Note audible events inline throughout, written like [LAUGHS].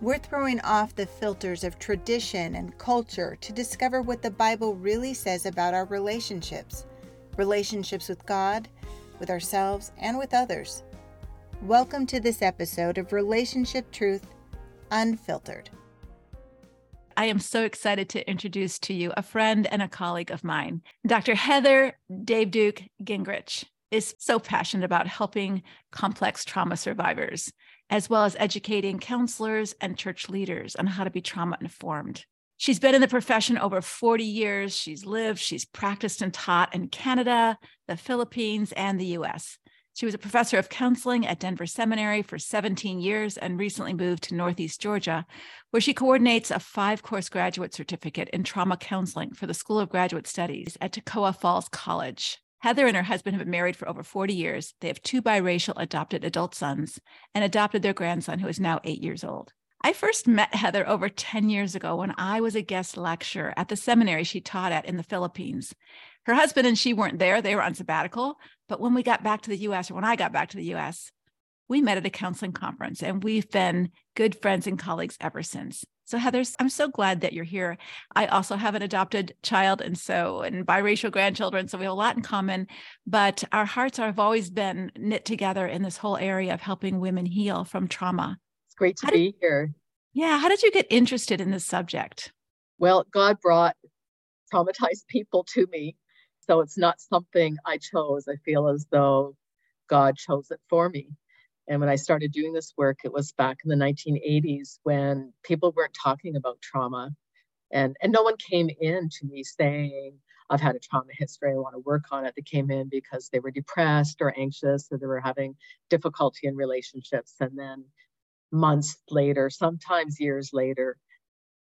We're throwing off the filters of tradition and culture to discover what the Bible really says about our relationships relationships with God, with ourselves, and with others. Welcome to this episode of Relationship Truth Unfiltered. I am so excited to introduce to you a friend and a colleague of mine. Dr. Heather Davediuk Gingrich is so passionate about helping complex trauma survivors as well as educating counselors and church leaders on how to be trauma informed. She's been in the profession over 40 years. She's lived, she's practiced and taught in Canada, the Philippines, and the US. She was a professor of counseling at Denver Seminary for 17 years and recently moved to Northeast Georgia, where she coordinates a five course graduate certificate in trauma counseling for the School of Graduate Studies at Toccoa Falls College. Heather and her husband have been married for over 40 years. They have two biracial adopted adult sons and adopted their grandson, who is now eight years old. I first met Heather over 10 years ago when I was a guest lecturer at the seminary she taught at in the Philippines. Her husband and she weren't there, they were on sabbatical. But when we got back to the US, or when I got back to the US, we met at a counseling conference and we've been good friends and colleagues ever since. So, Heather, I'm so glad that you're here. I also have an adopted child and so, and biracial grandchildren. So, we have a lot in common, but our hearts have always been knit together in this whole area of helping women heal from trauma. It's great to how be did, here. Yeah. How did you get interested in this subject? Well, God brought traumatized people to me. So, it's not something I chose. I feel as though God chose it for me. And when I started doing this work, it was back in the 1980s when people weren't talking about trauma. And, and no one came in to me saying, I've had a trauma history, I want to work on it. They came in because they were depressed or anxious or they were having difficulty in relationships. And then months later, sometimes years later,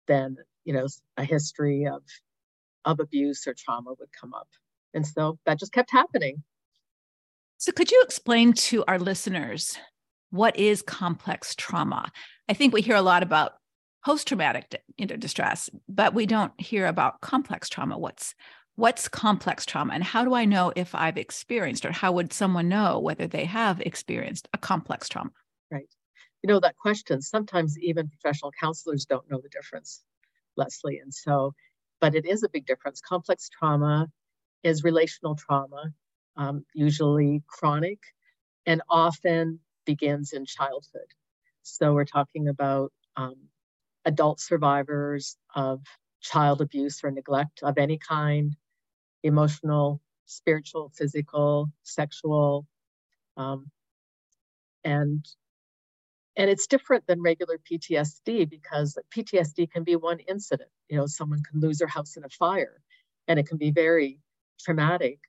then, you know, a history of, of abuse or trauma would come up. And so that just kept happening. So, could you explain to our listeners what is complex trauma? I think we hear a lot about post traumatic you know, distress, but we don't hear about complex trauma. What's what's complex trauma and how do I know if I've experienced or how would someone know whether they have experienced a complex trauma? Right. You know, that question, sometimes even professional counselors don't know the difference, Leslie. And so, but it is a big difference. Complex trauma is relational trauma um, usually chronic, and often begins in childhood. So we're talking about um, adult survivors of child abuse or neglect of any kind, emotional, spiritual, physical, sexual, um, and and it's different than regular PTSD because PTSD can be one incident. You know, someone can lose their house in a fire, and it can be very traumatic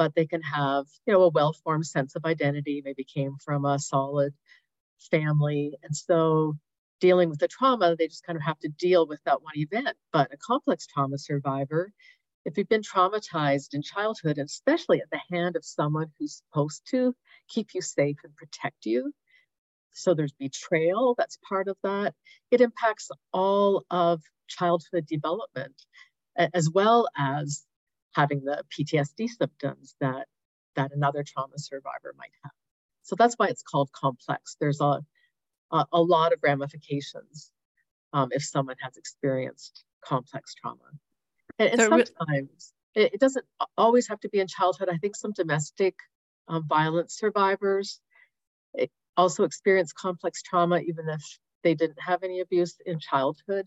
but they can have, you know, a well-formed sense of identity, maybe came from a solid family. And so dealing with the trauma, they just kind of have to deal with that one event. But a complex trauma survivor, if you've been traumatized in childhood, and especially at the hand of someone who's supposed to keep you safe and protect you, so there's betrayal that's part of that. It impacts all of childhood development, as well as having the PTSD symptoms that that another trauma survivor might have. So that's why it's called complex. There's a a, a lot of ramifications um, if someone has experienced complex trauma, and, and so sometimes re- it, it, doesn't always have to be in childhood. I think some domestic um, violence survivors also experience complex trauma even if they didn't have any abuse in childhood,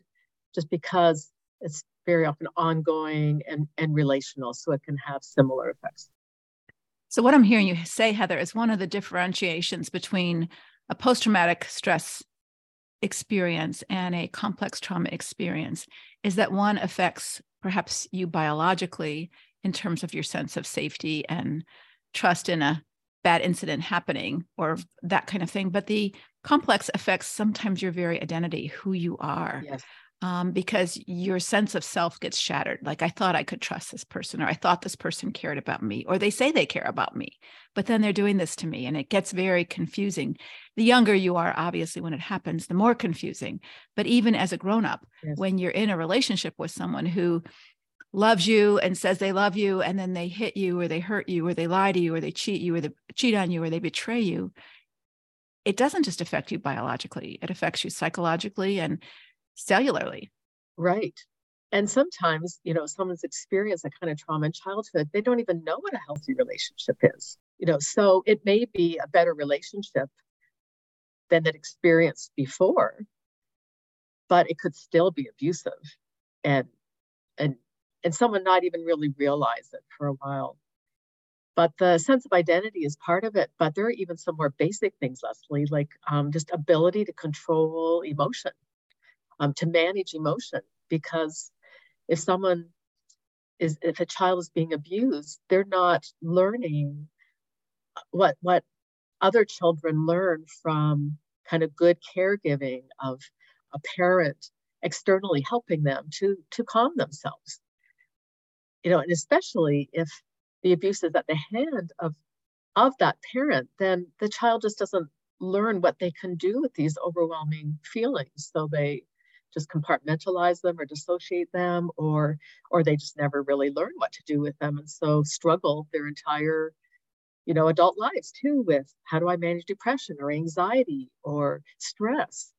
just because it's very often ongoing and, and relational, so it can have similar effects. So, what I'm hearing you say, Heather, is one of the differentiations between a post traumatic stress experience and a complex trauma experience is that one affects perhaps you biologically in terms of your sense of safety and trust in a bad incident happening or that kind of thing. But the complex affects sometimes your very identity, who you are. Yes um, because your sense of self gets shattered. Like, I thought I could trust this person, or I thought this person cared about me, or they say they care about me, but then they're doing this to me. And it gets very confusing. The younger you are, obviously, when it happens, the more confusing. But even as a grown up, yes. when you're in a relationship with someone who loves you and says they love you, and then they hit you, or they hurt you, or they lie to you, or they cheat you, or they cheat on you, or they betray you, it doesn't just affect you biologically, it affects you psychologically and cellularly. Right. And sometimes, you know, someone's experienced that kind of trauma in childhood, they don't even know what a healthy relationship is. You know, so it may be a better relationship than that experienced before, but it could still be abusive and and and someone not even really realize it for a while. But the sense of identity is part of it. But there are even some more basic things, Leslie, like um, just ability to control emotion, um, to manage emotion. Because if someone is, if a child is being abused, they're not learning what what other children learn from kind of good caregiving of a parent externally helping them to to calm themselves you know and especially if the abuse is at the hand of of that parent then the child just doesn't learn what they can do with these overwhelming feelings so they just compartmentalize them or dissociate them or or they just never really learn what to do with them and so struggle their entire you know adult lives too with how do i manage depression or anxiety or stress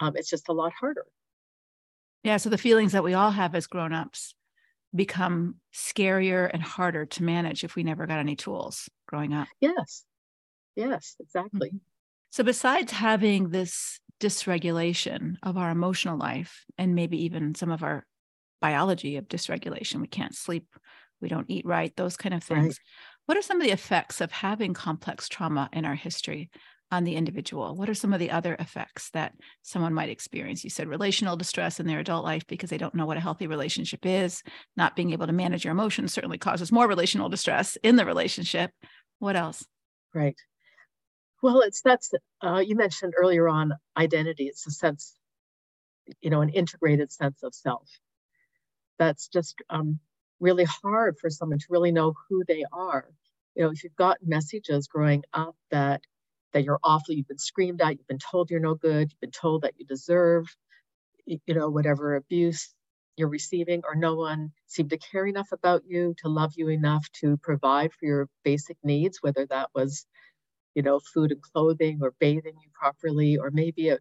um, it's just a lot harder yeah so the feelings that we all have as grown-ups become scarier and harder to manage if we never got any tools growing up. Yes. Yes, exactly. Mm-hmm. So, besides having this dysregulation of our emotional life and maybe even some of our biology of dysregulation, we can't sleep, we don't eat right, those kind of things. Right. What are some of the effects of having complex trauma in our history on the individual? What are some of the other effects that someone might experience? You said relational distress in their adult life because they don't know what a healthy relationship is. Not being able to manage your emotions certainly causes more relational distress in the relationship. What else? Right. Well, it's that's uh, you mentioned earlier on identity. It's a sense, you know, an integrated sense of self. That's just um, really hard for someone to really know who they are. You know, if you've got messages growing up that that you're awful, you've been screamed at, you've been told you're no good, you've been told that you deserve, you know, whatever abuse you're receiving, or no one seemed to care enough about you to love you enough to provide for your basic needs, whether that was, you know, food and clothing or bathing you properly, or maybe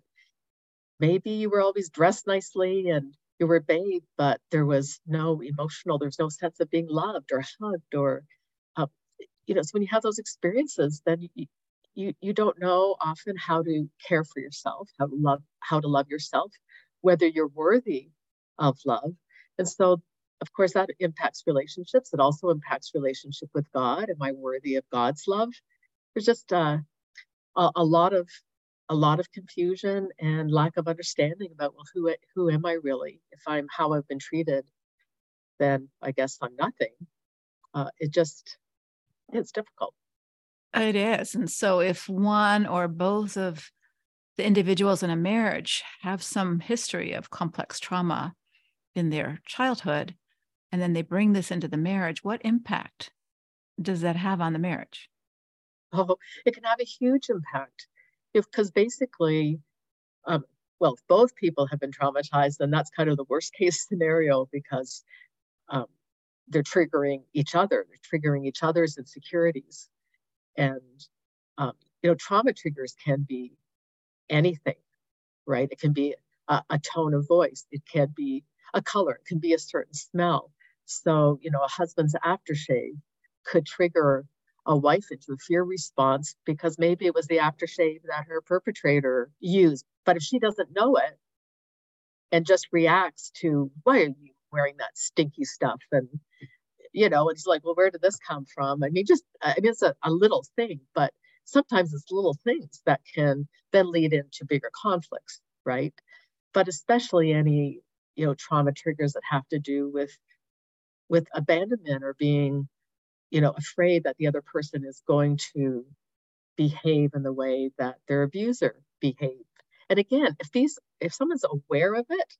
maybe you were always dressed nicely and you were bathed, but there was no emotional, there's no sense of being loved or hugged or, uh, you know, so when you have those experiences, then you, you you don't know often how to care for yourself how to love how to love yourself whether you're worthy of love. And so of course that impacts relationships. It also impacts relationship with god. Am i worthy of god's love there's just uh, a, a lot of a lot of confusion and lack of understanding about well who who am i really if i'm how i've been treated then i guess i'm nothing uh, it just it's difficult it is. And so if one or both of the individuals in a marriage have some history of complex trauma in their childhood, and then they bring this into the marriage, what impact does that have on the marriage? Oh, [LAUGHS] it can have a huge impact. Because basically, um, well, if both people have been traumatized, then that's kind of the worst [LAUGHS] case scenario because um, they're triggering each other, they're triggering each other's insecurities. And, um, you know, trauma triggers can be anything, right? It can be a, a tone of voice, it can be a color, it can be a certain smell. So, you know, a husband's aftershave could trigger a wife into a fear response because maybe it was the aftershave that her perpetrator used. But if she doesn't know it and just reacts to, why are you wearing that stinky stuff? And you know, it's like, well, where did this come from? I mean, just, I mean, it's a, a little thing, but sometimes it's little things that can then lead into bigger conflicts, right? But especially any, you know, trauma triggers that have to do with with abandonment or being, you know, afraid that the other person is going to behave in the way that their abuser behaved. And again, if these, if someone's aware of it,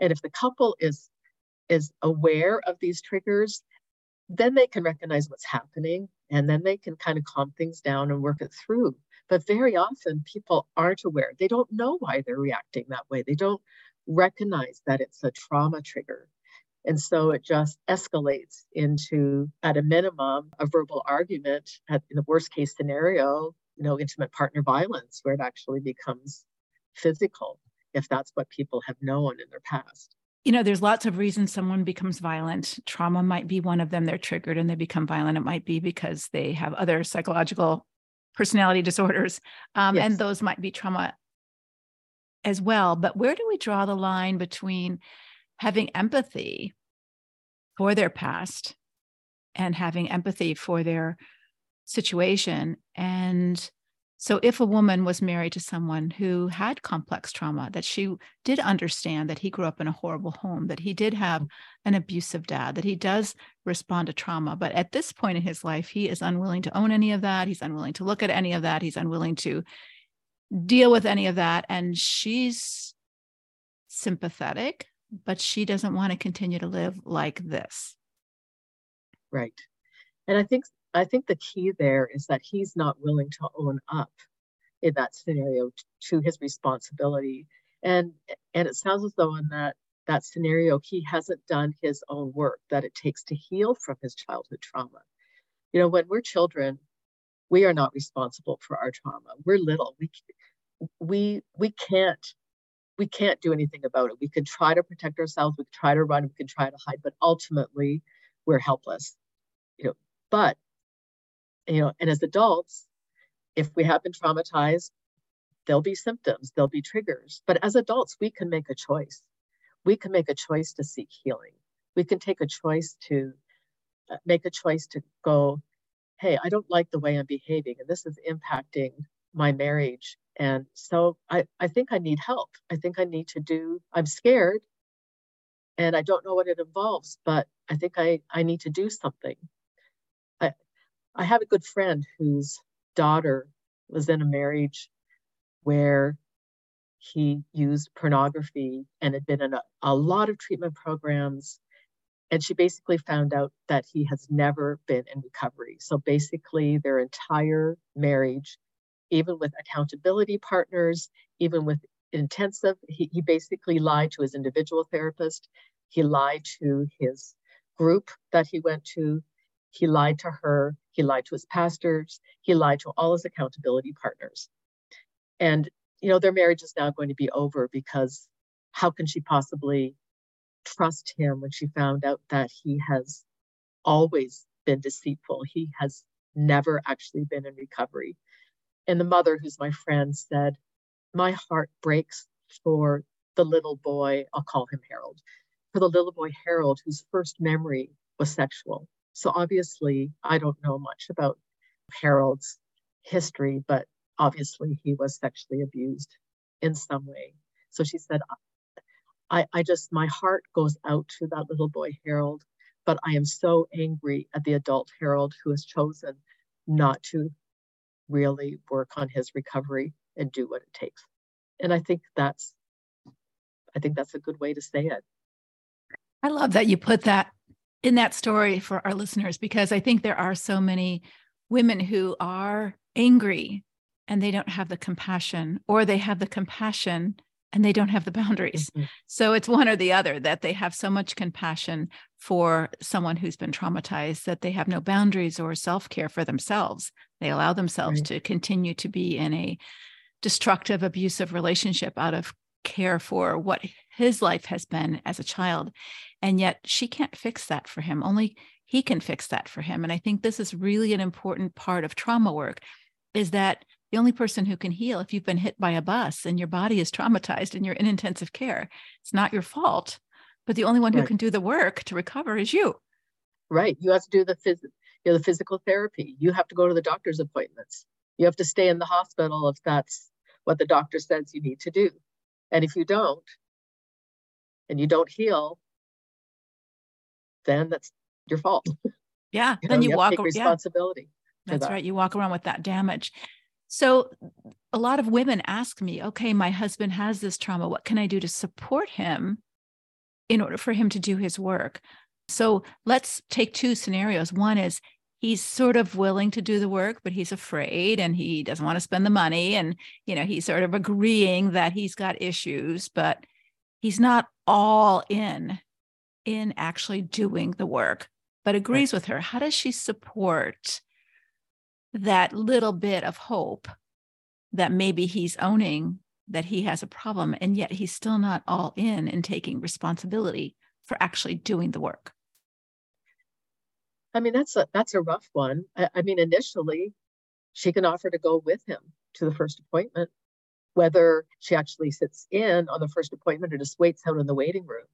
and if the couple is is aware of these triggers then they can recognize what's happening and then they can kind of calm things down and work it through. But very often people aren't aware. They don't know why they're reacting that way. They don't recognize that it's a trauma trigger. And so it just escalates into, at a minimum, a verbal argument. At, in the worst case scenario, you know, intimate partner violence, where it actually becomes physical, if that's what people have known in their past. You know, there's lots of reasons someone becomes violent. Trauma might be one of them. They're triggered and they become violent. It might be because they have other psychological personality [LAUGHS] disorders. Um, yes. And those might be trauma as well. But where do we draw the line between having empathy for their past and having empathy for their situation. And so, if a woman was married to someone who had complex trauma, that she did understand that he grew up in a horrible home, that he did have an abusive dad, that he does respond to trauma. But at this point in his life, he is unwilling to own any of that. He's unwilling to look at any of that. He's unwilling to deal with any of that. And she's sympathetic, but she doesn't want to continue to live like this. Right. And I think I think the key there is that he's not willing to own up in that scenario to his responsibility. And and it sounds as though in that that scenario he hasn't done his own work that it takes to heal from his childhood trauma. You know, when we're children, we are not responsible for our trauma. We're little. We we we can't we can't do anything about it. We can try to protect ourselves, we can try to run, we can try to hide, but ultimately we're helpless. You know, but you know, and as adults, if we have been traumatized, there'll be symptoms, there'll be triggers. But as adults, we can make a choice. We can make a choice to seek healing. We can take a choice to uh, make a choice to go, hey, I don't like the way I'm behaving, and this is impacting my marriage. And so I, I think I need help. I think I need to do, I'm scared and I don't know what it involves, but I think I, I need to do something. I I have a good friend whose daughter was in a marriage where he used pornography and had been in a, a lot of treatment programs. And she basically found out that he has never been in recovery. So basically, their entire marriage, even with accountability partners, even with intensive, he, he basically lied to his individual therapist. He lied to his group that he went to. He lied to her. He lied to his pastors. He lied to all his accountability partners. And, you know, their marriage is now going to be over because how can she possibly trust him when she found out that he has always been deceitful? He has never actually been in recovery. And the mother, who's my friend, said, My heart breaks for the little boy, I'll call him Harold, for the little boy Harold, whose first memory was sexual. So obviously, I don't know much about Harold's history, but obviously he was sexually abused in some way. So she said, I, I just, my heart goes out to that little boy, Harold, but I am so angry at the adult Harold who has chosen not to really work on his recovery and do what it takes. And I think that's, I think that's a good way to say it. I love that you put that in that story for our listeners because I think there are so many women who are angry and they don't have the compassion, or they have the compassion and they don't have the boundaries. Mm-hmm. So it's one or the other that they have so much compassion for someone who's been traumatized that they have no boundaries or self care for themselves. They allow themselves right. to continue to be in a destructive, abusive relationship out of care for what his life has been as a child. And yet she can't fix that for him. Only he can fix that for him. And I think this is really an important part of trauma work is that the only person who can heal if you've been hit by a bus and your body is traumatized and you're in intensive care, it's not your fault. But the only one right. who can do the work to recover is you. Right. You have to do the phys- you know, the physical therapy. You have to go to the doctor's appointments. You have to stay in the hospital if that's what the doctor says you need to do. And if you don't, and you don't heal, then that's your fault. Yeah. [LAUGHS] you then know, you, you walk responsibility. Yeah. That's that. right. You walk around with that damage. So a lot of women ask me, okay, my husband has this trauma. What can I do to support him in order for him to do his work? So let's take two scenarios. One is he's sort of willing to do the work, but he's afraid and he doesn't want to spend the money. And, you know, he's sort of agreeing that he's got issues, but he's not all in in actually doing the work, but agrees right. with her. How does she support that little bit of hope that maybe he's owning that he has a problem and yet he's still not all in and taking responsibility for actually doing the work. I mean that's a that's a rough one. I, I, mean initially she can offer to go with him to the first appointment whether she actually sits in on the first appointment or just waits out in the waiting room.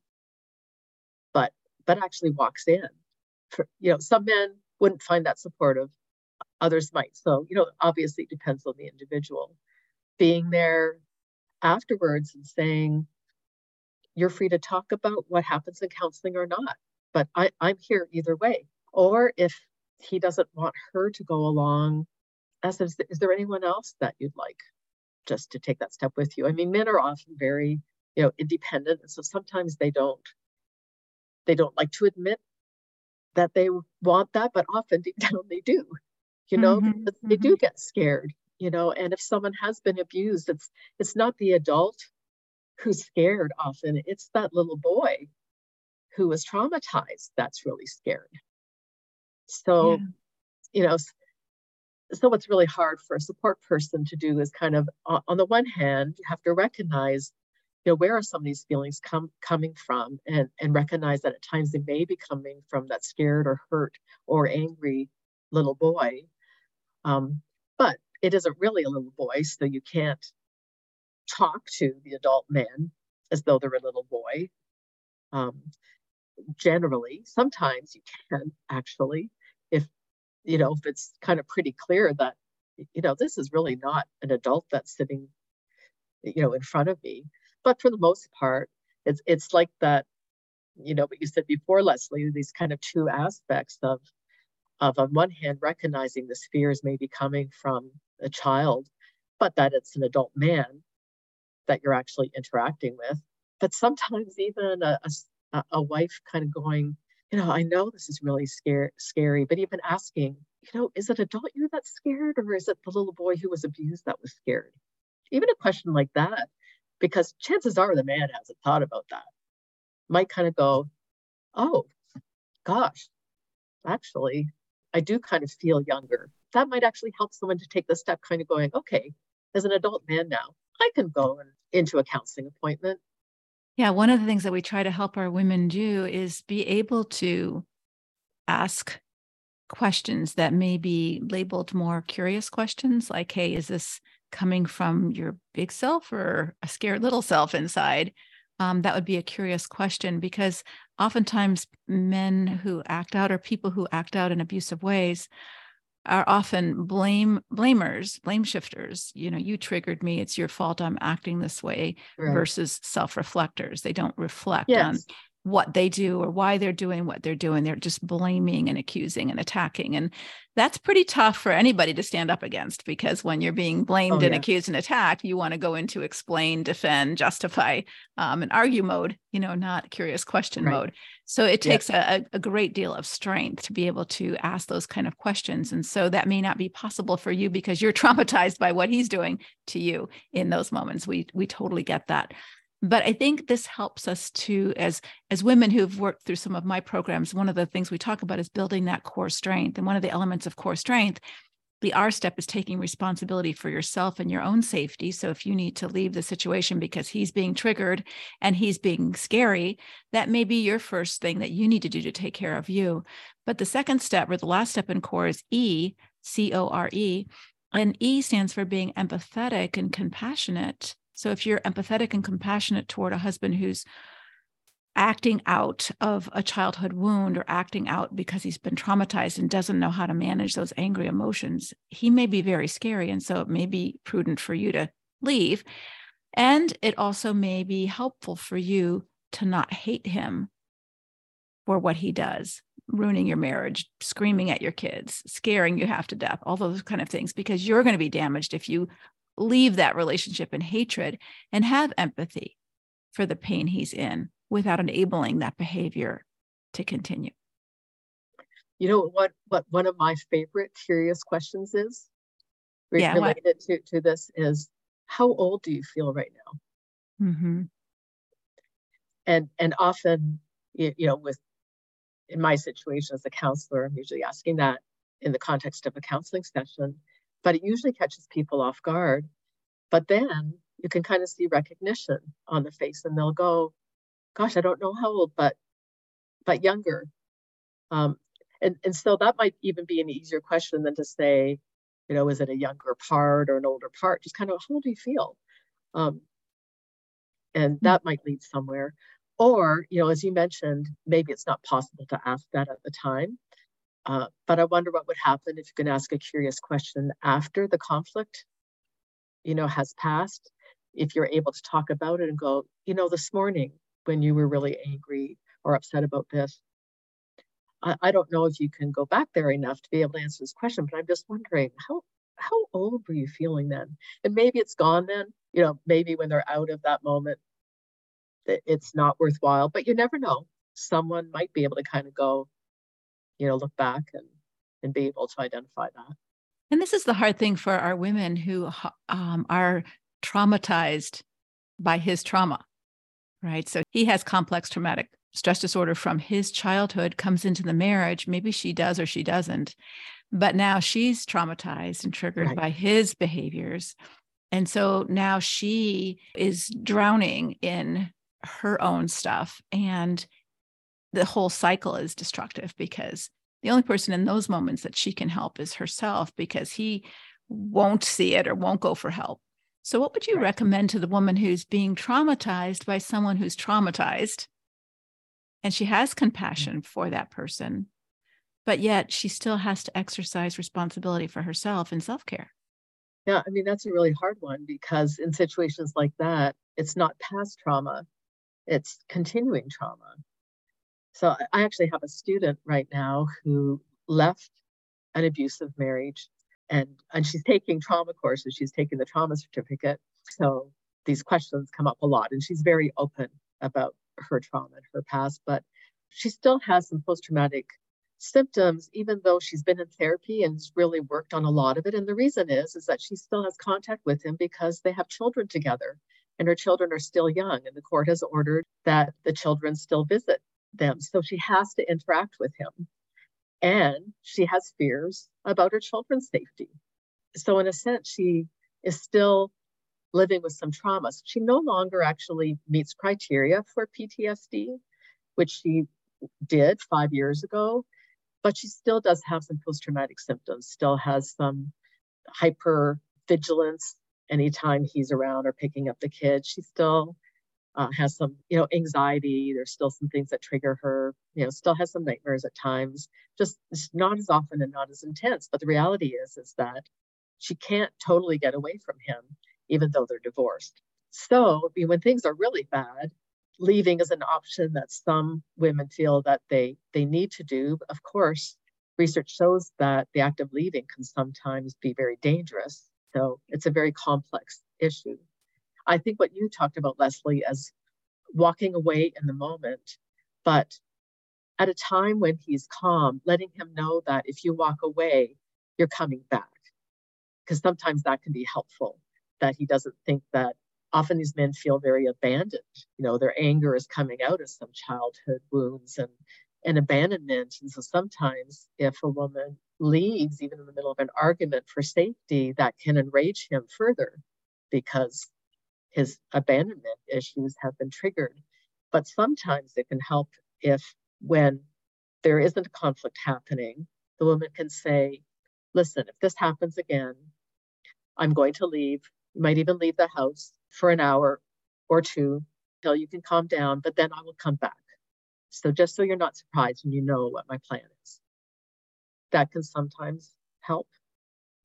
But but actually walks in. For you know some men wouldn't find that supportive others might so you know obviously it depends on the individual being there afterwards and saying, you're free to talk about what happens in counseling or not, but I, I'm here either way. Or if he doesn't want her to go along, as is, is there anyone else that you'd like just to take that step with you? I mean, men are often very, you know, independent, and so sometimes they don't they don't like to admit that they want that, but often deep [LAUGHS] down they do, you know, mm-hmm, because they mm-hmm. do get scared you know and if someone has been abused it's it's not the adult who's scared often it's that little boy who was traumatized that's really scared so yeah. you know so what's really hard for a support person to do is kind of on the one hand you have to recognize you know where are some of these feelings come coming from and and recognize that at times they may be coming from that scared or hurt or angry little boy um, but it isn't really a little boy, so you can't talk to the adult men as though they're a little boy. Um, generally, sometimes you can actually, if you know, if it's kind of pretty clear that you know this is really not an adult that's sitting, you know, in front of me. But for the most part, it's it's like that, you know, what you said before, Leslie, these kind of two aspects of of on one hand recognizing the fears may be coming from a child, but that it's an adult man that you're actually interacting with. But sometimes even a, a, a wife kind of going, you know, I know this is really scary, scary, but even asking, you know, is it adult you that's scared or is it the little boy who was abused that was scared? Even a question like that, because chances are the man hasn't thought about that, might kind of go, oh, gosh, actually, I do kind of feel younger that might actually help someone to take the step kind of going, okay, as an adult man now, I can go into a counseling appointment. Yeah, one of the things that we try to help our women do is be able to ask questions that may be labeled more curious questions like, hey, is this coming from your big self or a scared little self inside? Um, that would be a curious question because oftentimes men who act out or people who act out in abusive ways are often blame blamers blame shifters you know you triggered me it's your fault i'm acting this way right. versus self-reflectors they don't reflect yes. on what they do or why they're doing what they're doing. They're just blaming and accusing and attacking. And that's pretty tough for anybody to stand up against because when you're being blamed oh, and yeah. accused and attacked, you want to go into explain, defend, justify, um, and argue mode, you know, not curious question right. mode. So it takes a, a great deal of strength to be able to ask those kind of questions. And so that may not be possible for you because you're [LAUGHS] traumatized by what he's doing to you in those moments. We we totally get that but i think this helps us to as as women who've worked through some of my programs one of the things we talk about is building that core strength and one of the elements of core strength the R step is taking responsibility for yourself and your own safety. So if you need to leave the situation because he's being triggered and he's being scary, that may be your first thing that you need to do to take care of you. But the second step or the last step in core is E, C O R E. And E stands for being empathetic and compassionate so if you're empathetic and compassionate toward a husband who's acting out of a childhood wound or acting out because he's been traumatized and doesn't know how to manage those angry emotions, he may be very scary. And so it may be prudent for you to leave. And it also may be helpful for you to not hate him for what he does, ruining your marriage, screaming at your kids, scaring you half to death, all those kind of things, because you're going to be damaged if you leave that relationship in hatred and have empathy for the pain he's in without enabling that behavior to continue. You know what what one of my favorite curious questions is yeah, related to, to this is how old do you feel right now? Mm-hmm. And and often you, you know with in my situation as a counselor, I'm usually asking that in the context of a counseling session, but it usually catches people off guard. But then you can kind of see recognition on the face and they'll go, gosh, I don't know how old, but but younger. Um, and, and so that might even be an easier question than to say, you know, is it a younger part or an older part? Just kind of how do you feel? Um, and hmm. that might lead somewhere. Or, you know, as you mentioned, maybe it's not possible to ask that at the time. Uh, but I wonder what would happen if you can ask a curious question after the conflict, you know, has passed. If you're able to talk about it and go, you know, this morning when you were really angry or upset about this, I, I don't know if you can go back there enough to be able to answer this question, but I'm just wondering how how old were you feeling then? And maybe it's gone then. You know, maybe when they're out of that moment, it's not worthwhile. But you never know. Someone might be able to kind of go, you know, look back and and be able to identify that. And this is the hard thing for our women who um, are traumatized by his trauma, right? So he has complex traumatic stress disorder from his childhood comes into the marriage. Maybe she does or she doesn't. But now she's traumatized and triggered right. by his behaviors. And so now she is drowning in her own stuff. And the whole cycle is destructive because the only person in those moments that she can help is herself because he won't see it or won't go for help. So, what would you right. recommend to the woman who's being traumatized by someone who's traumatized? And she has compassion mm. for that person, but yet she still has to exercise responsibility for herself and self care. Yeah, I mean, that's a really hard one because in situations like that, it's not past trauma, it's continuing trauma. So I actually have a student right now who left an abusive marriage and and she's taking trauma courses, she's taking the trauma certificate. So these questions come up a lot and she's very open about her trauma and her past, but she still has some post traumatic symptoms even though she's been in therapy and has really worked on a lot of it and the reason is is that she still has contact with him because they have children together and her children are still young and the court has ordered that the children still visit them so she has to interact with him and she has fears about her children's safety so in a sense she is still living with some traumas. She no longer actually meets criteria for PTSD, which she did five years ago, but she still does have some post traumatic symptoms, still has some hyper vigilance anytime he's around or picking up the kids. She still uh, has some, you know, anxiety. There's still some things that trigger her, you know, still has some nightmares at times, just not as often and not as intense. But the reality is, is that she can't totally get away from him even though they're divorced. So when things are really bad, leaving is an option that some women feel that they they need to do. Of course, research shows that the act of leaving can sometimes be very dangerous. So it's a very complex issue. I think what you talked about, Leslie, as walking away in the moment, but at a time when he's calm, letting him know that if you walk away, you're coming back. Because sometimes that can be helpful that he doesn't think that often these men feel very abandoned. You know, their anger is coming out of some childhood wounds and, and abandonment. And so sometimes if a woman leaves, even in the middle of an argument for safety, that can enrage him further because his abandonment issues have been triggered. But sometimes it can help if when there isn't a conflict happening, the woman can say, listen, if this happens again, I'm going to leave. You might even leave the house for an hour or two until you can calm down, but then I will come back. So just so you're not surprised and you know what my plan is. That can sometimes help.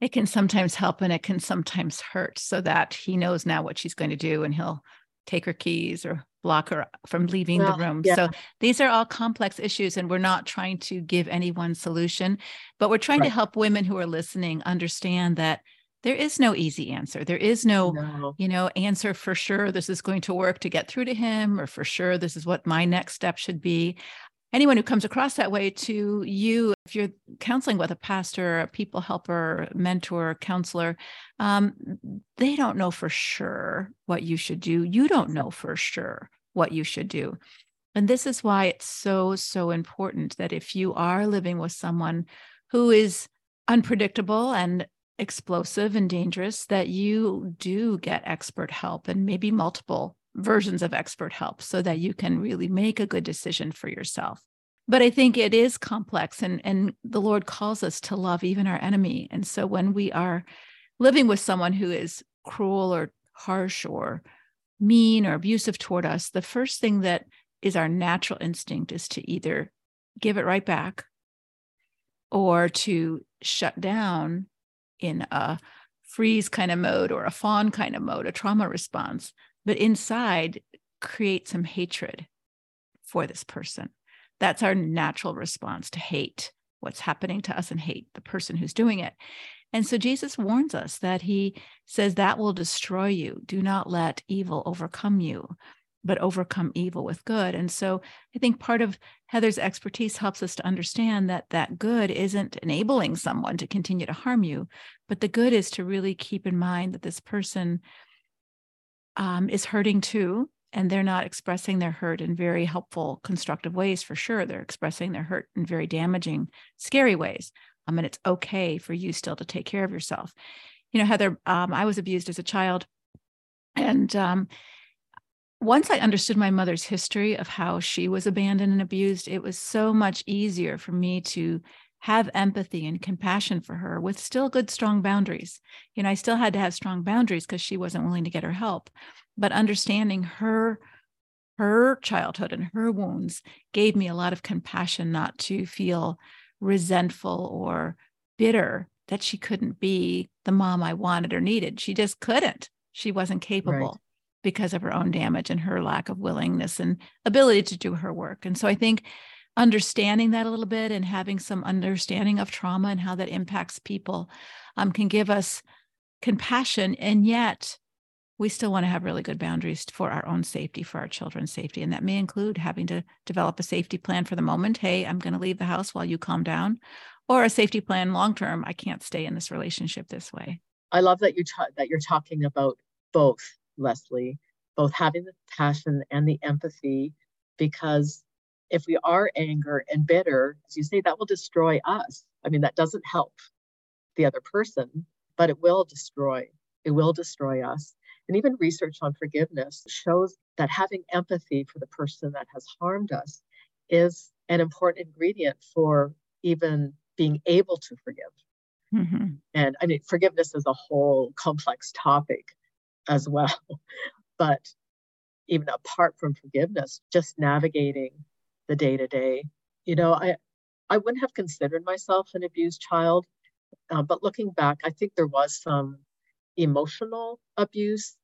It can sometimes help and it can sometimes hurt so that he knows now what she's going to do and he'll take her keys or block her from leaving well, the room. Yeah. So these are all complex issues and we're not trying to give any one solution, but we're trying right. to help women who are listening understand that there is no easy answer. There is no, no, you know, answer for sure this is going to work to get through to him, or for sure this is what my next step should be. Anyone who comes across that way to you, if you're counseling with a pastor, a people helper, mentor, counselor, um, they don't know for sure what you should do. You don't know for sure what you should do. And this is why it's so, so important that if you are living with someone who is unpredictable and explosive and dangerous, that you do get expert help and maybe multiple versions of expert help so that you can really make a good decision for yourself. But I think it is complex and, and the Lord calls us to love even our enemy. And so when we are living with someone who is cruel or harsh or mean or abusive toward us, the first thing that is our natural instinct is to either give it right back or to shut down in a freeze kind of mode or a fawn kind of mode, a trauma response, but inside create some hatred for this person. That's our natural response to hate what's happening to us and hate the person who's doing it. And so Jesus warns us that he says that will destroy you. Do not let evil overcome you, but overcome evil with good. And so I think part of Heather's expertise helps us to understand that that good isn't enabling someone to continue to harm you, but the good is to really keep in mind that this person um, is hurting too and they're not expressing their hurt in very helpful constructive ways for sure. They're expressing their hurt in very damaging scary ways um, and it's okay for you still to take care of yourself. You know heather um, i was abused as a child and um, once i understood my mother's history of how she was abandoned and abused it was so much easier for me to have empathy and compassion for her with still good strong boundaries you know i still had to have strong boundaries because she wasn't willing to get her help but understanding her her childhood and her wounds gave me a lot of compassion not to feel resentful or bitter that she couldn't be the mom I wanted or needed. She just couldn't. She wasn't capable right. because of her own damage and her lack of willingness and ability to do her work. And so I think understanding that a little bit and having some understanding of trauma and how that impacts people um, can give us compassion and yet we still want to have really good boundaries for our own safety, for our children's safety. And that may include having to develop a safety plan for the moment. Hey, I'm going to leave the house while you calm down, or a safety plan long term. I can't stay in this relationship this way. I love that you ta- that you're talking about both, Leslie, both having the passion and the empathy, because if we are anger and bitter, as you say, that will destroy us. I mean, that doesn't help the other person, but it will destroy. It will destroy us. And even research on forgiveness shows that having empathy for the person that has harmed us is an important ingredient for even being able to forgive. Mm-hmm. And I mean, forgiveness is a whole complex topic as well. [LAUGHS] but even apart from forgiveness, just navigating the day to day, you know, I, I wouldn't have considered myself an abused child. Uh, but looking back, I think there was some emotional abuse.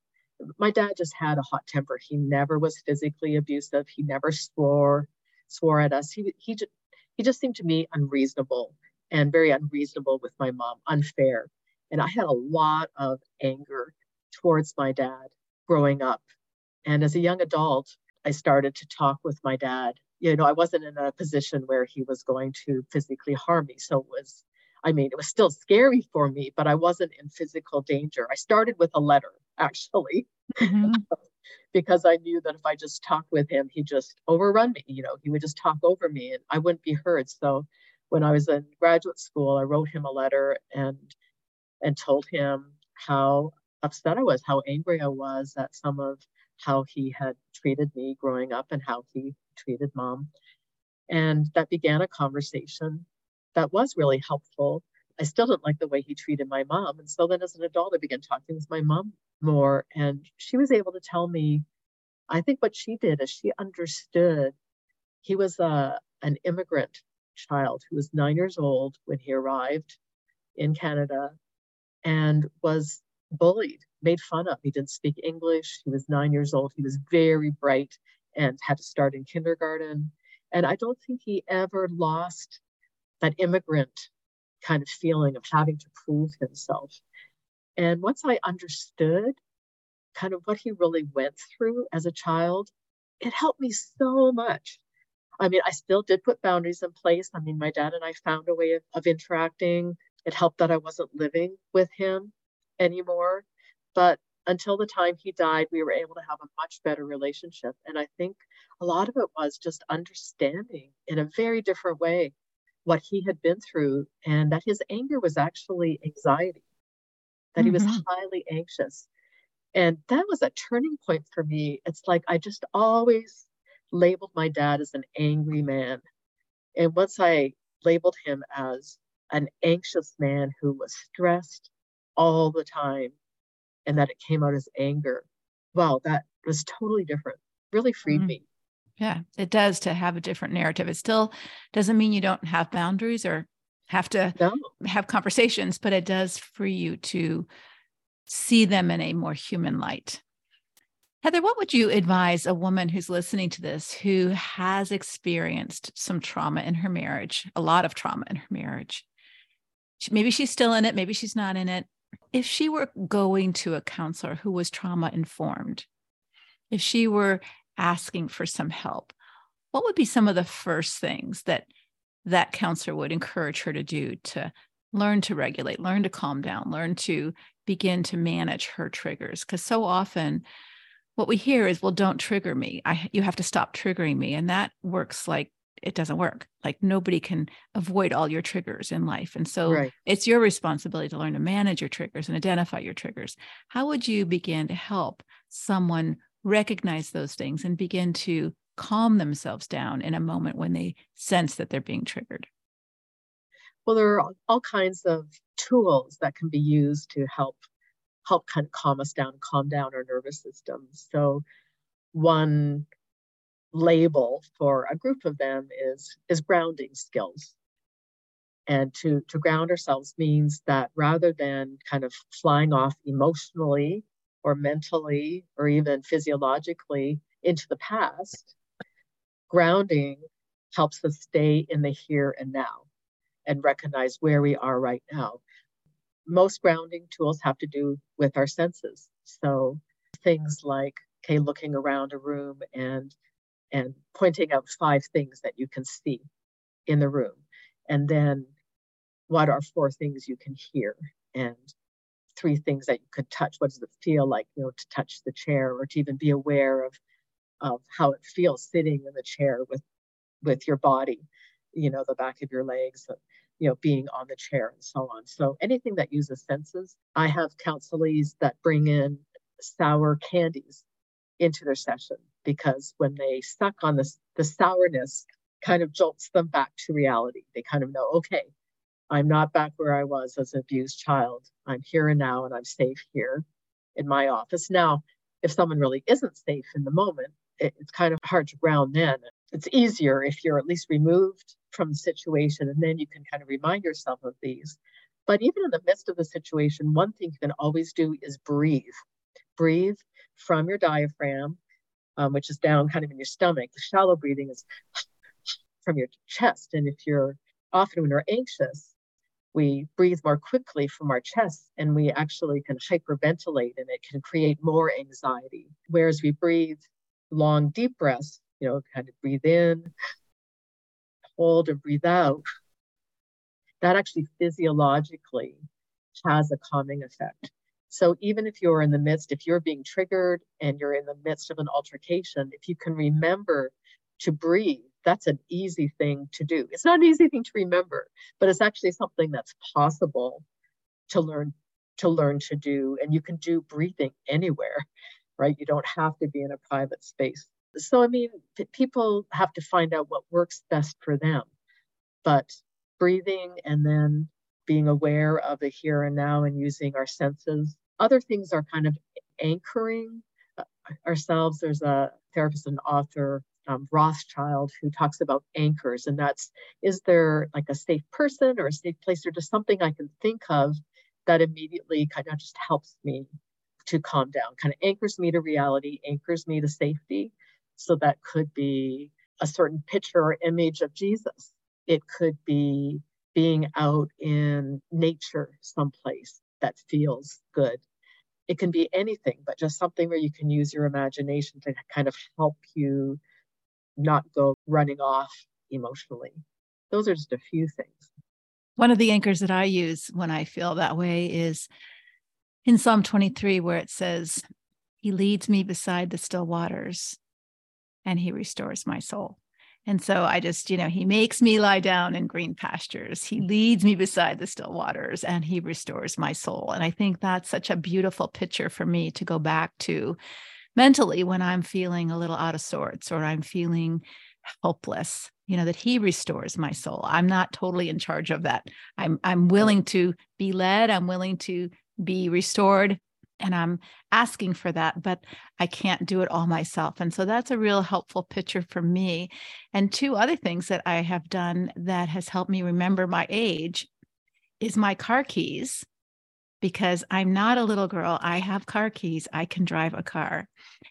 My dad just had a hot temper. He never was physically abusive. He never swore swore at us. He he just he just seemed to me unreasonable and very unreasonable with my mom, unfair. And I had a lot of anger towards my dad growing up. And as a young adult, I started to talk with my dad. You know, I wasn't in a position where he was going to physically harm me. So it was I mean, it was still scary for me, but I wasn't in physical danger. I started with a letter, actually, mm-hmm. [LAUGHS] because I knew that if I just talked with him, he'd just overrun me. You know, he would just talk over me and I wouldn't be heard. So when I was in graduate school, I wrote him a letter and and told him how upset I was, how angry I was at some of how he had treated me growing up and how he treated mom. And that began a conversation that was really helpful. I still didn't like the way he treated my mom. And so then as an adult, I began talking with my mom more. And she was able to tell me, I think what she did is she understood he was a, an immigrant child who was nine years old when he arrived in Canada and was bullied, made fun of. He didn't speak English. He was nine years old. He was very bright and had to start in kindergarten. And I don't think he ever lost that immigrant kind of feeling of having to prove himself. And once I understood kind of what he really went through as a child, it helped me so much. I mean, I still did put boundaries in place. I mean, my dad and I found a way of, of interacting. It helped that I wasn't living with him anymore. But until the time he died, we were able to have a much better relationship. And I think a lot of it was just understanding in a very different way what he had been through and that his anger was actually anxiety, that mm-hmm. he was mm-hmm. highly anxious. And that was a turning point for me. It's like I just always labeled my dad as an angry man. And once I labeled him as an anxious man who was stressed all the time and that it came out as anger, wow, that was totally different. Really freed mm-hmm. me. Yeah, it does to have a different narrative. It still doesn't mean you don't have boundaries or have to no. have conversations, but it does free you to see them in a more human light. Heather, what would you advise a woman who's listening to this who has experienced some trauma in her marriage, a lot of trauma in her marriage? Maybe she's still in it, maybe she's not in it. If she were going to a counselor who was trauma informed, if she were asking for some help, what would be some of the first things that that counselor would encourage her to do to learn to regulate, learn to calm down, learn to begin to manage her triggers? Because so often what we hear is, well, don't trigger me. I you have to stop triggering me. And that works like it doesn't work. Like nobody can avoid all your triggers in life. And so right. it's your responsibility to learn to manage your triggers and identify your triggers. How would you begin to help someone recognize those things and begin to calm themselves down in a moment when they sense that they're being triggered? Well, there are all kinds of tools that can be used to help help kind of calm us down, calm down our nervous system. So one label for a group of them is is grounding skills. And to to ground ourselves means that rather than kind of flying off emotionally or mentally or even physiologically into the past, grounding helps us stay in the here and now and recognize where we are right now. Most grounding tools have to do with our senses. So things like, okay, looking around a room and and pointing out five things that you can see in the room. And then what are four things you can hear? And three things that you could touch. What does it feel like, you know, to touch the chair or to even be aware of of how it feels sitting in the chair with with your body, you know, the back of your legs, you know, being on the chair and so on. So anything that uses senses. I have counselees that bring in sour candies into their session because when they suck on this, the sourness kind of jolts them back to reality. They kind of know, okay, I'm not back where I was as an abused child. I'm here and now, and I'm safe here in my office. Now, if someone really isn't safe in the moment, it, it's kind of hard to ground then. It's easier if you're at least removed from the situation, and then you can kind of remind yourself of these. But even in the midst of the situation, one thing you can always do is breathe. Breathe from your diaphragm, um, which is down kind of in your stomach. The shallow breathing is [SNIFFS] from your chest. And if you're often when we're anxious, we breathe more quickly from our chest and we actually can hyperventilate and it can create more anxiety. Whereas we breathe long, deep breaths, you know, kind of breathe in, hold, and breathe out, that actually physiologically has a calming effect. So even if you're in the midst, if you're being triggered and you're in the midst of an altercation, if you can remember to breathe that's an easy thing to do. It's not an easy thing to remember, but it's actually something that's possible to learn to learn to do and you can do breathing anywhere, right? You don't have to be in a private space. So I mean, people have to find out what works best for them. But breathing and then being aware of the here and now and using our senses. Other things are kind of anchoring uh, ourselves. There's a therapist and author, um, Rothschild who talks about anchors, and that's is there like a safe person or a safe place or just something I can think of that immediately kind of just helps me to calm down, kind of anchors me to reality, anchors me to safety. So that could be a certain picture or image of Jesus. It could be being out in nature someplace that feels good. It can be anything, but just something where you can use your imagination to kind of help you not go running off emotionally. Those are just a few things. One of the anchors that I use when I feel that way is in Psalm 23, where it says, He leads me beside the still waters and He restores my soul. And so I just, you know, he makes me lie down in green pastures. He leads me beside the still waters and he restores my soul. And I think that's such a beautiful picture for me to go back to mentally when I'm feeling a little out of sorts or I'm feeling helpless you know that he restores my soul i'm not totally in charge of that i'm i'm willing to be led i'm willing to be restored and I'm asking for that, but I can't do it all myself. And so that's a real helpful picture for me. And two other things that I have done that has helped me remember my age is my car keys because I'm not a little girl. I have car keys. I can drive a car.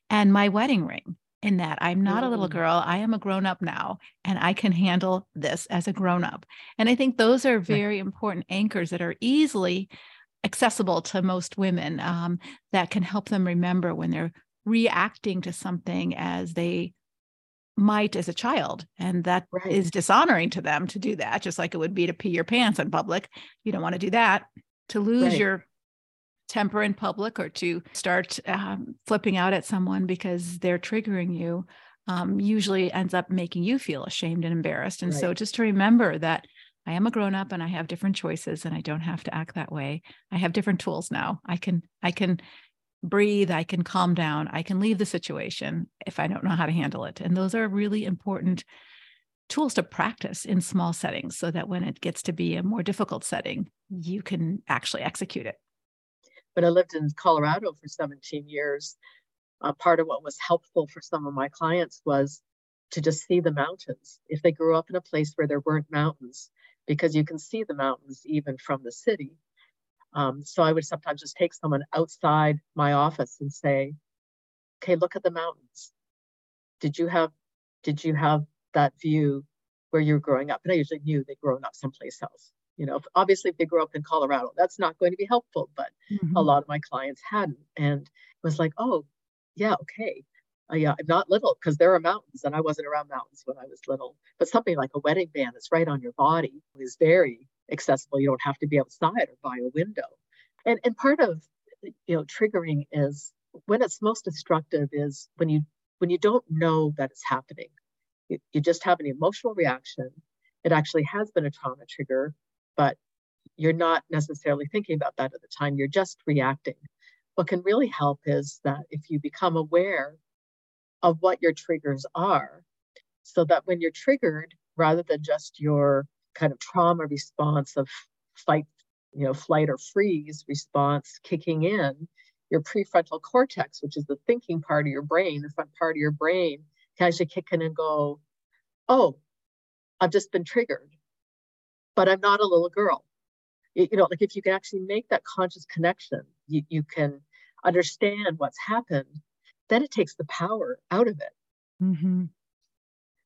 And my wedding ring in that I'm not a little mm. girl. I am a grown up now and I can handle this as a grown up. And I think those are very important anchors that are easily accessible to most women um, that can help them remember when they're reacting to something as they might as a child and that right. is dishonoring to them to do that just like it would be to pee your pants in public you don't want to do that to lose right. your temper in public or to start um, flipping out at someone because they're triggering you um, usually ends up making you feel ashamed and embarrassed and right. so just to remember that I am a grown up and I have different choices and I don't have to act that way. I have different tools now. I can I can breathe, I can calm down, I can leave the situation if I don't know how to handle it. And those are really important tools to practice in small settings so that when it gets to be a more difficult setting, you can actually execute it. When I lived in Colorado for 17 years, uh, part of what was helpful for some of my clients was to just see the mountains. If they grew up in a place where there weren't mountains, because you can see the mountains even from the city. Um, so I would sometimes just take someone outside my office and say, "Okay, look at the mountains. Did you have did you have that view where you were growing up?" And I usually knew they'd grown up someplace else. You know, obviously, if they grew up in Colorado, that's not going to be helpful. But mm-hmm. a lot of my clients hadn't, and it was like, "Oh, yeah, okay." Uh, yeah, I'm not little because there are mountains and I wasn't around mountains when I was little. But something like a wedding band that's right on your body is very accessible. You don't have to be outside or by a window. And and part of you know triggering is when it's most destructive is when you when you don't know that it's happening. You, you just have an emotional reaction. It actually has been a trauma trigger, but you're not necessarily thinking about that at the time. You're just reacting. What can really help is that if you become aware of what your triggers are so that when you're triggered rather than just your kind of trauma response of fight you know flight or freeze response kicking in your prefrontal cortex which is the thinking part of your brain the front part of your brain can actually kick in and go oh i've just been triggered but i'm not a little girl. You know like if you can actually make that conscious connection you, you can understand what's happened then it takes the power out of it. Mm-hmm.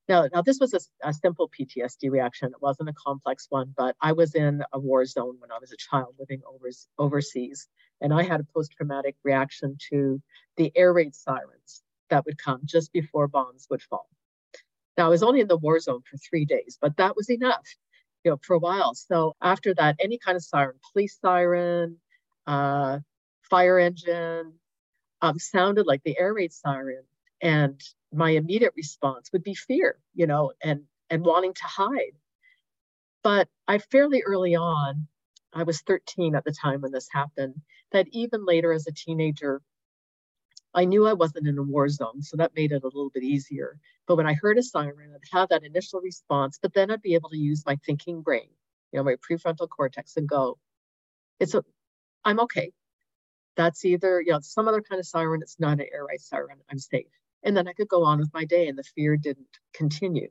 Now, now this was a, a, simple PTSD reaction. It wasn't a complex one, but I was in a war zone when I was a child living over, overseas, and I had a post-traumatic reaction to the air raid sirens that would come just before bombs would fall. Now, I was only in the war zone for three days, but that was enough, you know, for a while. So after that, any kind of siren, police siren, uh, fire engine, um, sounded like the air raid siren. And my immediate response would be fear, you know, and and wanting to hide. But I fairly early on, I was 13 at the time when this happened, that even later as a teenager, I knew I wasn't in a war zone, so that made it a little bit easier. But when I heard a siren, I'd have that initial response, but then I'd be able to use my thinking brain, you know, my prefrontal cortex and go, it's a, I'm okay that's either you know some other kind of siren it's not an air raid siren i'm safe. And then i could go on with my day and the fear didn't continue.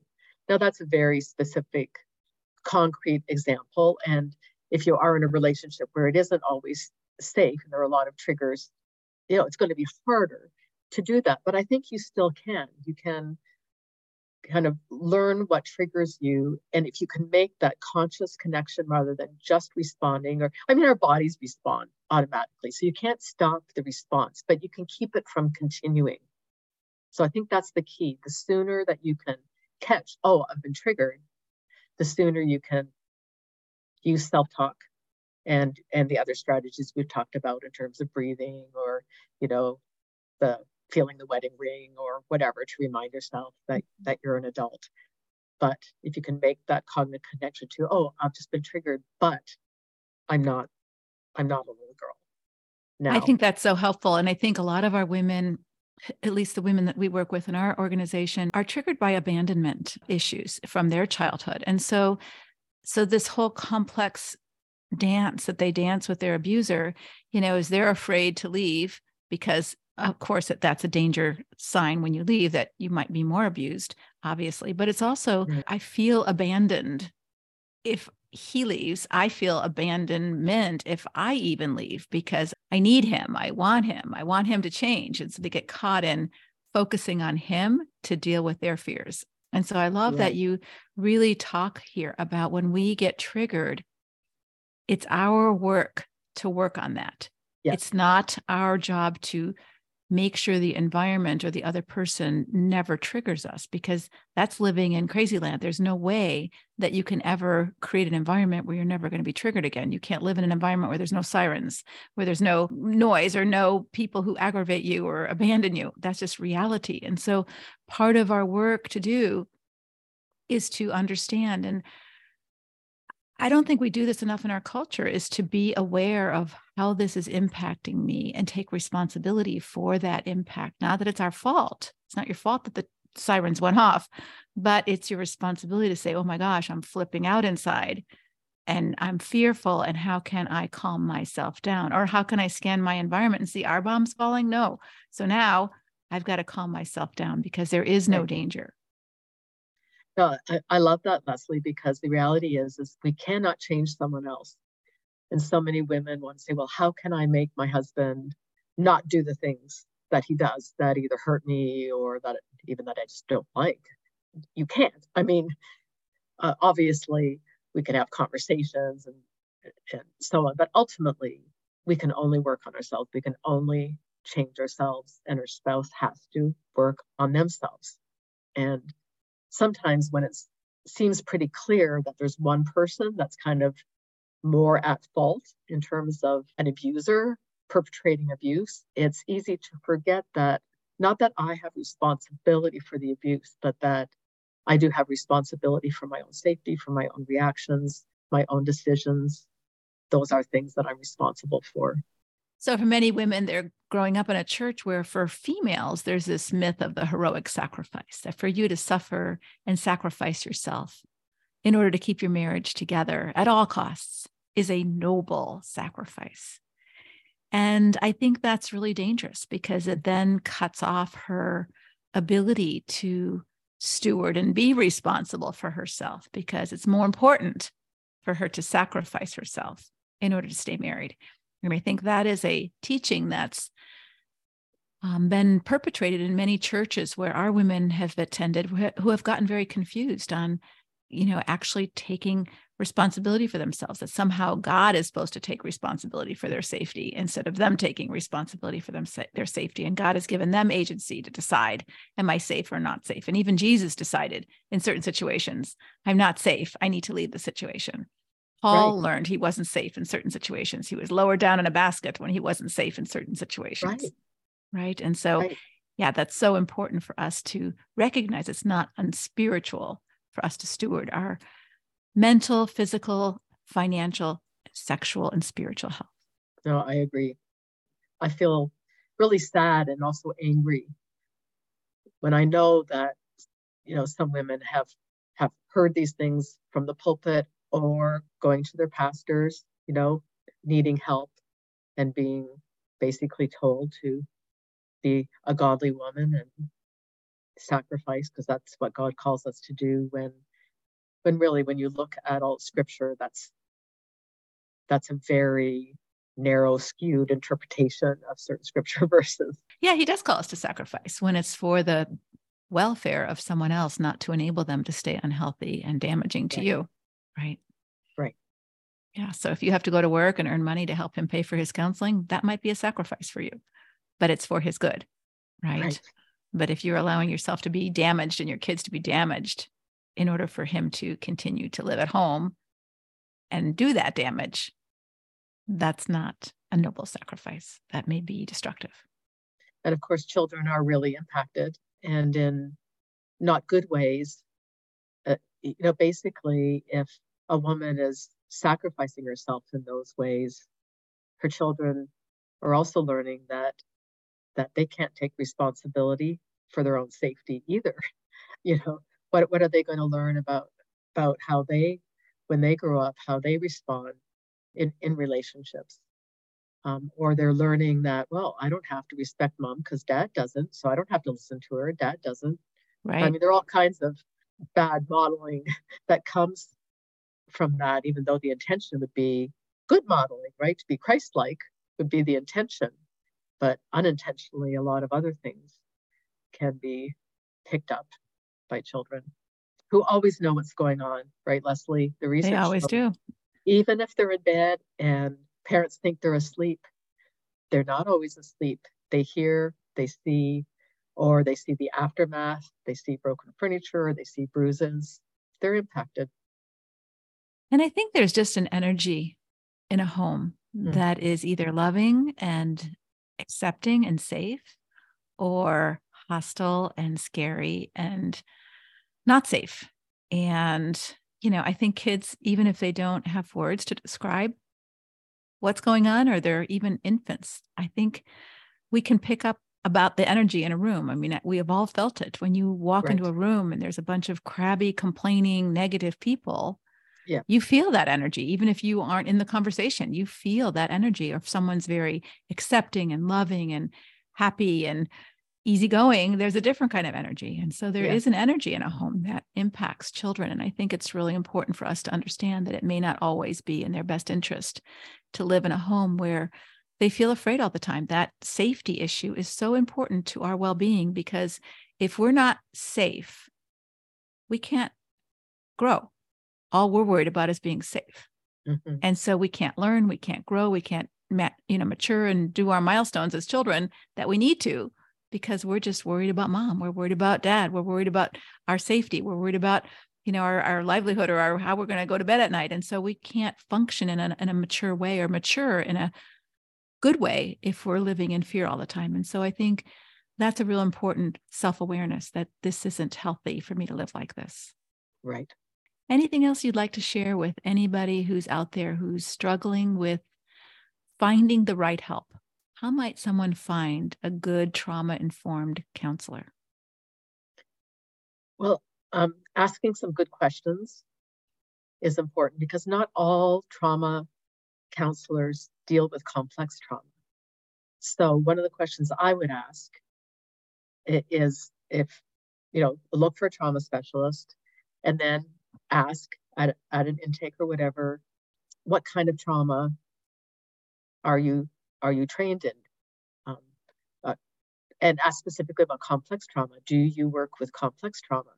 Now that's a very specific concrete example. And if you are in a relationship where it isn't always safe and there are a lot of triggers you know it's going to be harder to do that. But i think you still can. You can kind of learn what triggers you and if you can make that conscious connection rather than just responding or i mean our bodies respond automatically so you can't stop the response but you can keep it from continuing. So i think that's the key. The sooner that you can catch oh i've been triggered the sooner you can use self-talk and and the other strategies we've talked about in terms of breathing or you know the feeling the wedding ring or whatever to remind yourself that that you're an adult. But if you can make that cognitive connection to oh i've just been triggered but i'm not i'm not a little girl now. I think that's so helpful and i think a lot of our women at least the women that we work with in our organization are triggered by abandonment issues from their childhood. And so so this whole complex dance that they dance with their abuser you know is they're afraid to leave because of course that that's a danger sign when you leave that you might be more abused obviously but it's also i feel abandoned. If he leaves i feel abandonment if i even leave because i need him i want him i want him to change. And so they get caught in focusing on him to deal with their fears. And so i love right. that you really talk here about when we get triggered it's our work to work on that. Yes. it's not our job to make sure the environment or the other person never triggers us because that's living in crazy land. There's no way that you can ever create an environment where you're never going to be triggered again. You can't live in an environment where there's no sirens, where there's no noise or no people who aggravate you or abandon you. That's just reality. And so part of our work to do is to understand and I don't think we do this enough in our culture is to be aware of how this is impacting me and take responsibility for that impact. Not that it's our fault. It's not your fault that the sirens went off, but it's your responsibility to say, oh my gosh, I'm flipping out inside and I'm fearful. And how can I calm myself down? Or how can I scan my environment and see, our bombs falling? No. So now I've got to calm myself down because there is no danger. No, I, I love that, Leslie, because the reality is, is we cannot change someone else. And so many women want to say, well, how can I make my husband not do the things that he does that either hurt me or that even that I just don't like? You can't. I mean, uh, obviously, we can have conversations and, and so on, but ultimately, we can only work on ourselves. We can only change ourselves, and our spouse has to work on themselves. And sometimes when it seems pretty clear that there's one person that's kind of more at fault in terms of an abuser perpetrating abuse, it's easy to forget that not that I have responsibility for the abuse, but that I do have responsibility for my own safety, for my own reactions, my own decisions. Those are things that I'm responsible for. So, for many women, they're growing up in a church where, for females, there's this myth of the heroic sacrifice that for you to suffer and sacrifice yourself in order to keep your marriage together at all costs is a noble sacrifice. And I think that's really dangerous because it then cuts off her ability to steward and be responsible for herself because it's more important for her to sacrifice herself in order to stay married. And I think that is a teaching that's um, been perpetrated in many churches where our women have attended who have gotten very confused on, you know, actually taking responsibility for themselves, that somehow God is supposed to take responsibility for their safety instead of them taking responsibility for them, their safety. And God has given them agency to decide, am I safe or not safe? And even Jesus decided in certain situations, I'm not safe. I need to leave the situation. Paul right. learned he wasn't safe in certain situations. He was lower down in a basket when he wasn't safe in certain situations. Right. Right. And so, right. yeah, that's so important for us to recognize it's not unspiritual for us to steward our mental, physical, financial, sexual, and spiritual health. No, I agree. I feel really sad and also angry when I know that, you know, some women have have heard these things from the pulpit or going to their pastors, you know, needing help and being basically told to be a godly woman and sacrifice because that's what God calls us to do when when really when you look at all scripture that's that's a very narrow skewed interpretation of certain scripture [LAUGHS] verses. Yeah, he does call us to sacrifice when it's for the welfare of someone else, not to enable them to stay unhealthy and damaging to yeah. you. Right. Right. Yeah. So if you have to go to work and earn money to help him pay for his counseling, that might be a sacrifice for you, but it's for his good. Right. right. But if you're allowing yourself to be damaged and your kids to be damaged in order for him to continue to live at home and do that damage, that's not a noble sacrifice. That may be destructive. And of course, children are really impacted and in not good ways uh, you know, basically, if a woman is sacrificing herself in those ways, her children are also learning that that they can't take responsibility for their own safety either. [LAUGHS] You know, what what are they going to learn about about how they when they grow up, how they respond in, in relationships? Um, or they're learning that, well, I don't have to respect mom because dad doesn't, so I don't have to listen to her. Dad doesn't. Right. I mean, there are all kinds of bad modeling [LAUGHS] that comes from that, even though the intention would be good modeling, right? To be Christ like would be the intention, but unintentionally, a lot of other things can be picked up by children who always know what's going on, right, Leslie? The research they always do. Even if they're in bed and parents think they're asleep, they're not always asleep. They hear, they see, or they see the aftermath, they see broken furniture, they see bruises. They're impacted. And I think there's just an energy in a home mm. that is either loving and accepting and safe or hostile and scary and not safe. And, you know, I think kids, even if they don't have words to describe what's going on, or they're even infants, I think we can pick up about the energy in a room. I mean, we have all felt it when you walk right. into a room and there's a bunch of crabby, complaining, negative people. Yeah. You feel that energy, even if you aren't in the conversation. You feel that energy. Or if someone's very accepting and loving and happy and easygoing, there's a different kind of energy. And so there yeah. is an energy in a home that impacts children. And I think it's really important for us to understand that it may not always be in their best interest to live in a home where they feel afraid all the time. That safety issue is so important to our well being because if we're not safe, we can't grow. All we're worried about is being safe. Mm-hmm. And so we can't learn, we can't grow, we can't you know mature and do our milestones as children that we need to because we're just worried about mom we're worried about dad we're worried about our safety we're worried about you know our, our livelihood or our, how we're going to go to bed at night and so we can't function in a, in a mature way or mature in a good way if we're living in fear all the time and so i think that's a real important self-awareness that this isn't healthy for me to live like this right anything else you'd like to share with anybody who's out there who's struggling with finding the right help how might someone find a good trauma informed counselor? Well, um, asking some good questions is important because not all trauma counselors deal with complex trauma. So, one of the questions I would ask is if, you know, look for a trauma specialist and then ask at, at an intake or whatever, what kind of trauma are you are you trained in? Um, uh, and ask specifically about complex trauma. Do you work with complex trauma?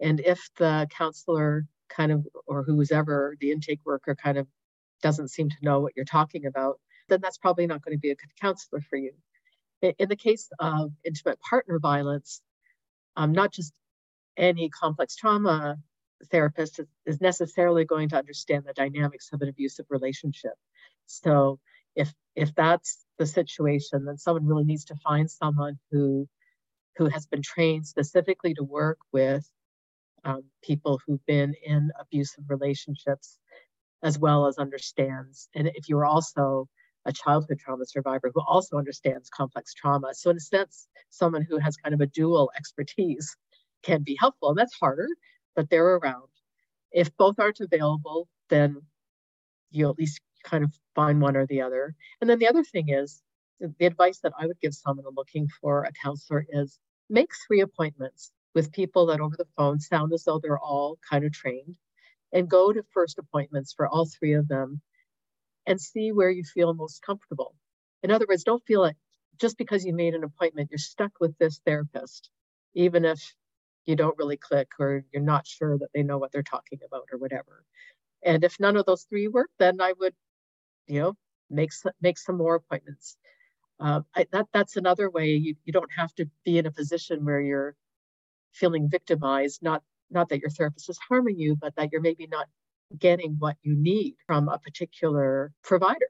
And if the counselor kind of, or who's ever the intake worker kind of doesn't seem to know what you're talking about, then that's probably not going to be a good counselor for you. In the case of intimate partner violence, um, not just any complex trauma therapist is necessarily going to understand the dynamics of an abusive relationship. So if if that's the situation, then someone really needs to find someone who who has been trained specifically to work with um, people who've been in abusive relationships, as well as understands. And if you're also a childhood trauma survivor who also understands complex trauma, so in a sense, someone who has kind of a dual expertise can be helpful. And that's harder, but they're around. If both aren't available, then you at least kind of find one or the other. And then the other thing is the advice that I would give someone looking for a counselor is make three appointments with people that over the phone sound as though they're all kind of trained and go to first appointments for all three of them and see where you feel most comfortable. In other words, don't feel like just because you made an appointment, you're stuck with this therapist, even if you don't really click or you're not sure that they know what they're talking about or whatever. And if none of those three work, then I would you know, make some, make some more appointments. Uh, I, that that's another way you, you don't have to be in a position where you're feeling victimized. Not not that your therapist is harming you, but that you're maybe not getting what you need from a particular provider.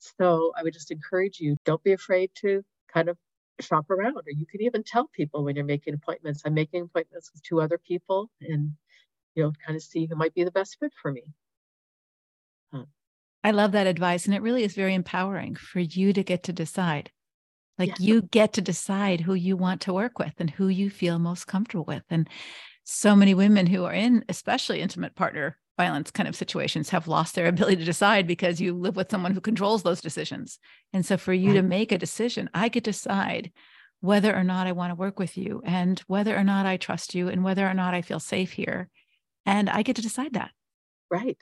So I would just encourage you: don't be afraid to kind of shop around, or you can even tell people when you're making appointments. I'm making appointments with two other people, and you know, kind of see who might be the best fit for me. I love that advice. And it really is very empowering for you to get to decide. Like you get to decide who you want to work with and who you feel most comfortable with. And so many women who are in, especially intimate partner violence kind of situations, have lost their [LAUGHS] ability to decide because you live with someone who controls those decisions. And so for you to make a decision, I could decide whether or not I want to work with you and whether or not I trust you and whether or not I feel safe here. And I get to decide that. Right.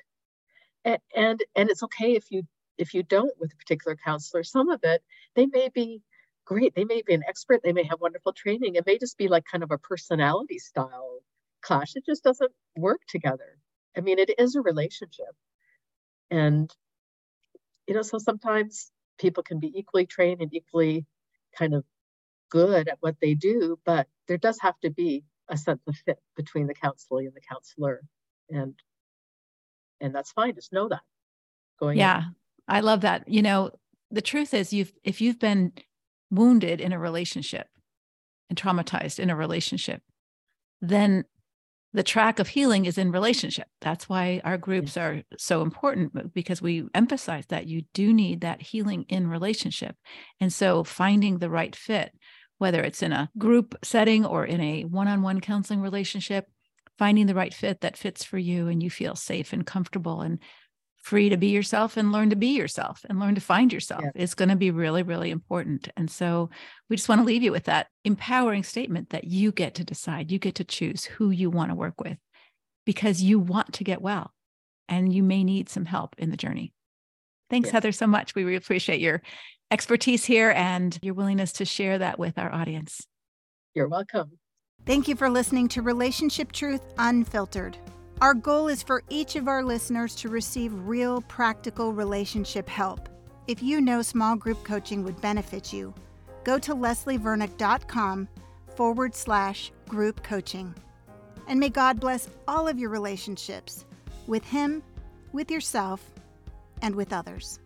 And, and and it's okay if you if you don't with a particular counselor. Some of it they may be great. They may be an expert. They may have wonderful training. It may just be like kind of a personality style clash. It just doesn't work together. I mean, it is a relationship, and you know, so sometimes people can be equally trained and equally kind of good at what they do, but there does have to be a sense of fit between the counselee and the counselor, and and that's fine. Just know that going in. Yeah, I love that. You know, the truth is you've if you've been wounded in a relationship and traumatized in a relationship, then the track of healing is in relationship. That's why our groups are so important uh, because we emphasize that you do need that healing in relationship. And so finding the right fit, whether it's in a group setting or in a one-on-one counseling relationship, finding the right fit that fits for you and you feel safe and comfortable and free to be yourself and learn to be yourself and learn to find yourself Yeah. is going to be really really important and so we just want to leave you with that empowering statement that you get to decide you get to choose who you want to work with because you want to get well and you may need some help in the journey thanks Yes. heather so much we really appreciate your expertise here and your willingness to share that with our audience You're welcome. Thank you for listening to Relationship Truth Unfiltered. Our goal is for each of our listeners to receive real, practical relationship help. If you know small group coaching would benefit you, go to leslievernick.com forward slash group coaching. And may God bless all of your relationships with Him, with yourself, and with others.